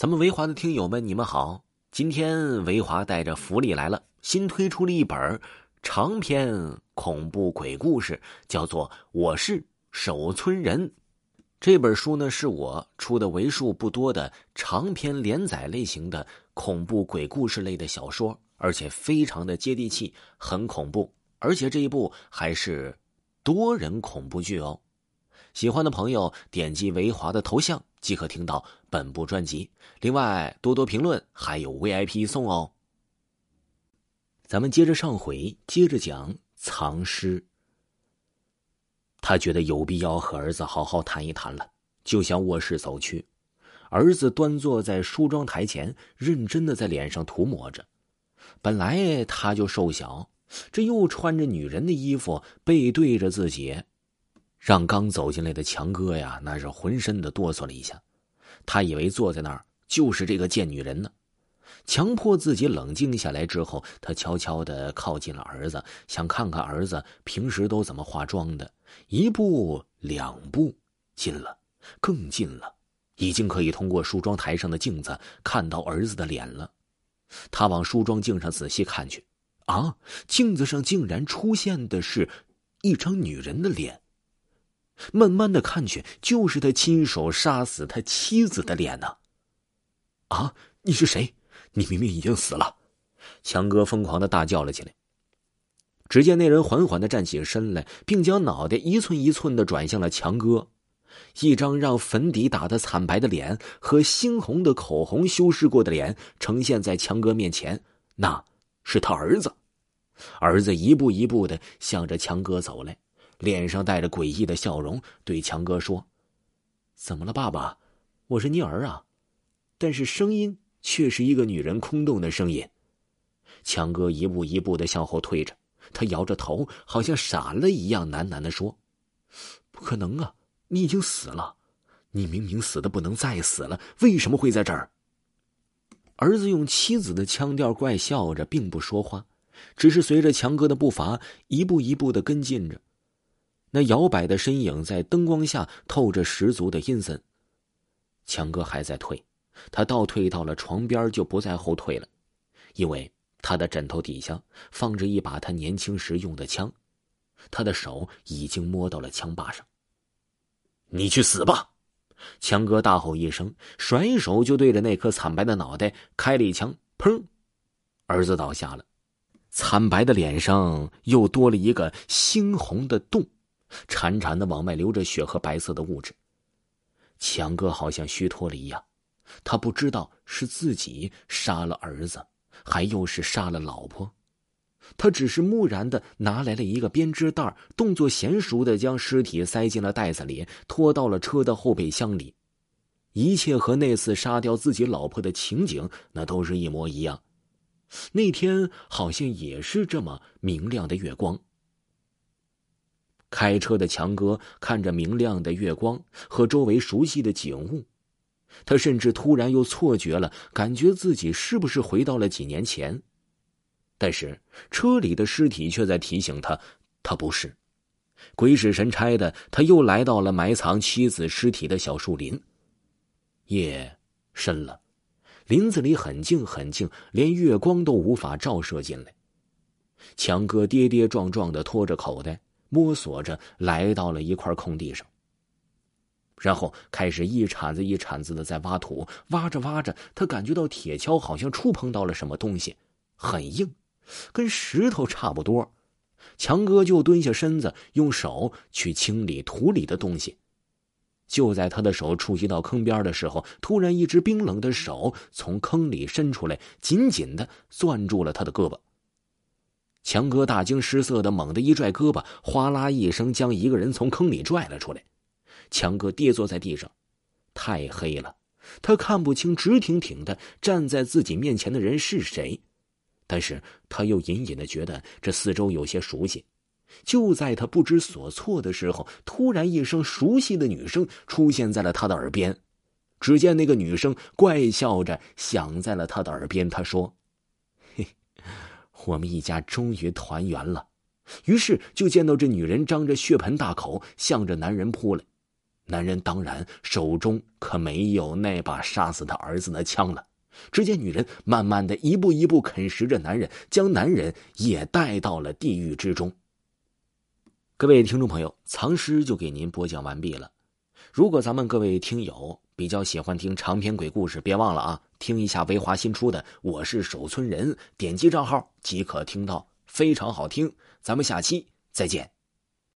咱们维华的听友们，你们好！今天维华带着福利来了，新推出了一本长篇恐怖鬼故事，叫做《我是守村人》。这本书呢，是我出的为数不多的长篇连载类型的恐怖鬼故事类的小说，而且非常的接地气，很恐怖，而且这一部还是多人恐怖剧哦。喜欢的朋友点击维华的头像即可听到本部专辑。另外，多多评论还有 VIP 送哦。咱们接着上回，接着讲藏尸。他觉得有必要和儿子好好谈一谈了，就向卧室走去。儿子端坐在梳妆台前，认真的在脸上涂抹着。本来他就瘦小，这又穿着女人的衣服，背对着自己。让刚走进来的强哥呀，那是浑身的哆嗦了一下。他以为坐在那儿就是这个贱女人呢。强迫自己冷静下来之后，他悄悄的靠近了儿子，想看看儿子平时都怎么化妆的。一步两步，近了，更近了，已经可以通过梳妆台上的镜子看到儿子的脸了。他往梳妆镜上仔细看去，啊，镜子上竟然出现的是一张女人的脸。慢慢的看去，就是他亲手杀死他妻子的脸呢。啊！你是谁？你明明已经死了！强哥疯狂的大叫了起来。只见那人缓缓的站起身来，并将脑袋一寸一寸的转向了强哥。一张让粉底打得惨白的脸和猩红的口红修饰过的脸呈现在强哥面前，那是他儿子。儿子一步一步的向着强哥走来。脸上带着诡异的笑容，对强哥说：“怎么了，爸爸？我是你儿啊，但是声音却是一个女人空洞的声音。”强哥一步一步的向后退着，他摇着头，好像傻了一样，喃喃的说：“不可能啊，你已经死了，你明明死的不能再死了，为什么会在这儿？”儿子用妻子的腔调怪笑着，并不说话，只是随着强哥的步伐一步一步的跟进着。那摇摆的身影在灯光下透着十足的阴森。强哥还在退，他倒退到了床边，就不再后退了，因为他的枕头底下放着一把他年轻时用的枪，他的手已经摸到了枪把上。你去死吧！强哥大吼一声，甩手就对着那颗惨白的脑袋开了一枪，砰！儿子倒下了，惨白的脸上又多了一个猩红的洞。潺潺的往外流着血和白色的物质。强哥好像虚脱了一样，他不知道是自己杀了儿子，还又是杀了老婆。他只是木然的拿来了一个编织袋，动作娴熟的将尸体塞进了袋子里，拖到了车的后备箱里。一切和那次杀掉自己老婆的情景，那都是一模一样。那天好像也是这么明亮的月光。开车的强哥看着明亮的月光和周围熟悉的景物，他甚至突然又错觉了，感觉自己是不是回到了几年前？但是车里的尸体却在提醒他，他不是。鬼使神差的，他又来到了埋藏妻子尸体的小树林。夜深了，林子里很静很静，连月光都无法照射进来。强哥跌跌撞撞的拖着口袋。摸索着来到了一块空地上，然后开始一铲子一铲子的在挖土。挖着挖着，他感觉到铁锹好像触碰到了什么东西，很硬，跟石头差不多。强哥就蹲下身子，用手去清理土里的东西。就在他的手触及到坑边的时候，突然一只冰冷的手从坑里伸出来，紧紧的攥住了他的胳膊。强哥大惊失色的猛地一拽胳膊，哗啦一声将一个人从坑里拽了出来。强哥跌坐在地上，太黑了，他看不清直挺挺的站在自己面前的人是谁，但是他又隐隐的觉得这四周有些熟悉。就在他不知所措的时候，突然一声熟悉的女声出现在了他的耳边。只见那个女生怪笑着响在了他的耳边，她说。我们一家终于团圆了，于是就见到这女人张着血盆大口向着男人扑来，男人当然手中可没有那把杀死他儿子的枪了。只见女人慢慢的一步一步啃食着男人，将男人也带到了地狱之中。各位听众朋友，藏尸就给您播讲完毕了。如果咱们各位听友比较喜欢听长篇鬼故事，别忘了啊，听一下维华新出的《我是守村人》，点击账号即可听到，非常好听。咱们下期再见。